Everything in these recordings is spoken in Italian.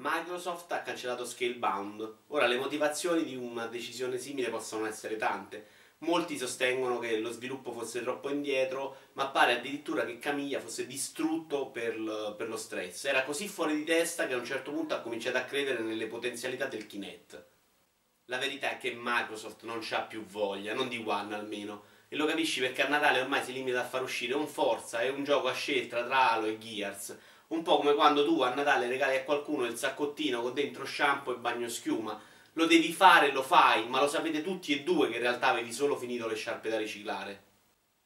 Microsoft ha cancellato Scalebound. Ora le motivazioni di una decisione simile possono essere tante. Molti sostengono che lo sviluppo fosse troppo indietro, ma pare addirittura che Camiglia fosse distrutto per lo stress. Era così fuori di testa che a un certo punto ha cominciato a credere nelle potenzialità del Kinect. La verità è che Microsoft non c'ha più voglia, non di One almeno. E lo capisci perché a Natale ormai si limita a far uscire un Forza e un gioco a scelta tra Halo e Gears. Un po' come quando tu a Natale regali a qualcuno il saccottino con dentro shampoo e bagno schiuma lo devi fare, lo fai, ma lo sapete tutti e due che in realtà avevi solo finito le sciarpe da riciclare.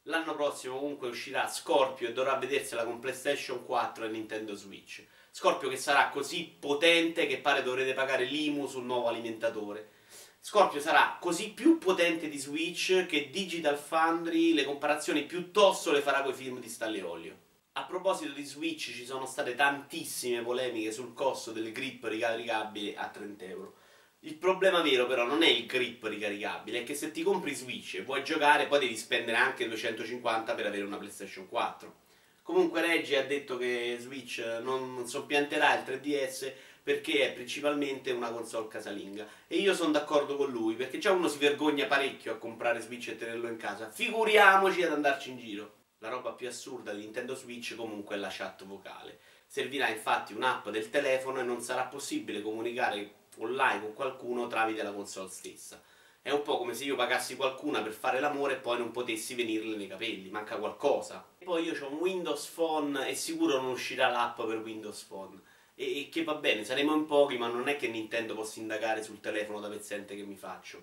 L'anno prossimo comunque uscirà Scorpio e dovrà vedersela con PlayStation 4 e Nintendo Switch. Scorpio che sarà così potente che pare dovrete pagare l'IMU sul nuovo alimentatore. Scorpio sarà così più potente di Switch che Digital Foundry le comparazioni piuttosto le farà con i film di Stanley Olio. A proposito di Switch ci sono state tantissime polemiche sul costo delle grip ricaricabili a 30 euro. Il problema vero però non è il grip ricaricabile, è che se ti compri Switch e vuoi giocare poi devi spendere anche 250 per avere una PlayStation 4. Comunque Reggie ha detto che Switch non soppianterà il 3DS perché è principalmente una console casalinga e io sono d'accordo con lui perché già uno si vergogna parecchio a comprare Switch e tenerlo in casa, figuriamoci ad andarci in giro. La roba più assurda di Nintendo Switch comunque è la chat vocale. Servirà infatti un'app del telefono e non sarà possibile comunicare online con qualcuno tramite la console stessa. È un po' come se io pagassi qualcuna per fare l'amore e poi non potessi venirle nei capelli, manca qualcosa. E poi io ho un Windows Phone e sicuro non uscirà l'app per Windows Phone. E, e che va bene, saremo in pochi, ma non è che Nintendo possa indagare sul telefono da pezzente che mi faccio.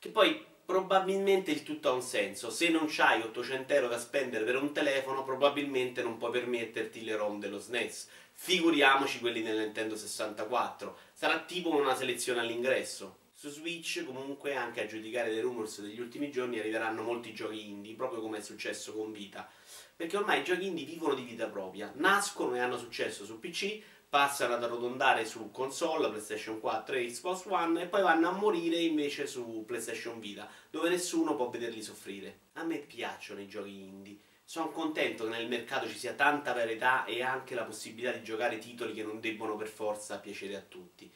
Che poi probabilmente il tutto ha un senso. Se non c'hai 800 euro da spendere per un telefono, probabilmente non puoi permetterti le ROM dello SNES. Figuriamoci quelli del Nintendo 64. Sarà tipo una selezione all'ingresso. Su Switch, comunque, anche a giudicare dai rumors degli ultimi giorni, arriveranno molti giochi indie, proprio come è successo con Vita. Perché ormai i giochi indie vivono di vita propria, nascono e hanno successo su PC, passano ad arrotondare su console, PlayStation 4 e Xbox One e poi vanno a morire invece su PlayStation Vita, dove nessuno può vederli soffrire. A me piacciono i giochi indie sono contento che nel mercato ci sia tanta varietà e anche la possibilità di giocare titoli che non debbono per forza piacere a tutti.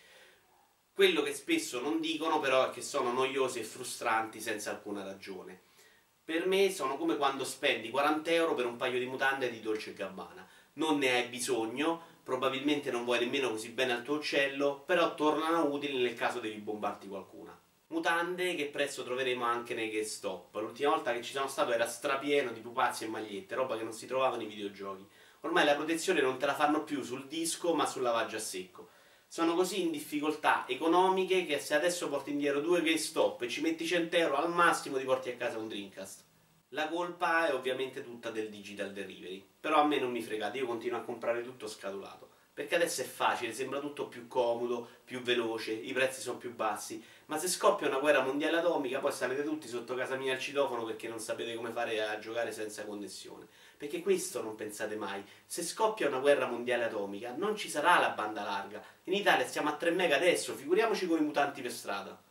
Quello che spesso non dicono però è che sono noiosi e frustranti senza alcuna ragione. Per me sono come quando spendi 40 euro per un paio di mutande di Dolce Gabbana. Non ne hai bisogno, probabilmente non vuoi nemmeno così bene al tuo uccello, però tornano utili nel caso devi bombarti qualcuna mutande che presto troveremo anche nei GameStop. L'ultima volta che ci sono stato era strapieno di pupazzi e magliette, roba che non si trovava nei videogiochi. Ormai la protezione non te la fanno più sul disco, ma sul lavaggio a secco. Sono così in difficoltà economiche che se adesso porti indietro due GameStop e ci metti 100 euro al massimo ti porti a casa un Dreamcast. La colpa è ovviamente tutta del digital delivery, però a me non mi fregate, io continuo a comprare tutto scatolato perché adesso è facile, sembra tutto più comodo, più veloce, i prezzi sono più bassi, ma se scoppia una guerra mondiale atomica poi sarete tutti sotto casa mia al citofono perché non sapete come fare a giocare senza connessione. Perché questo non pensate mai, se scoppia una guerra mondiale atomica non ci sarà la banda larga, in Italia stiamo a 3 mega adesso, figuriamoci con i mutanti per strada.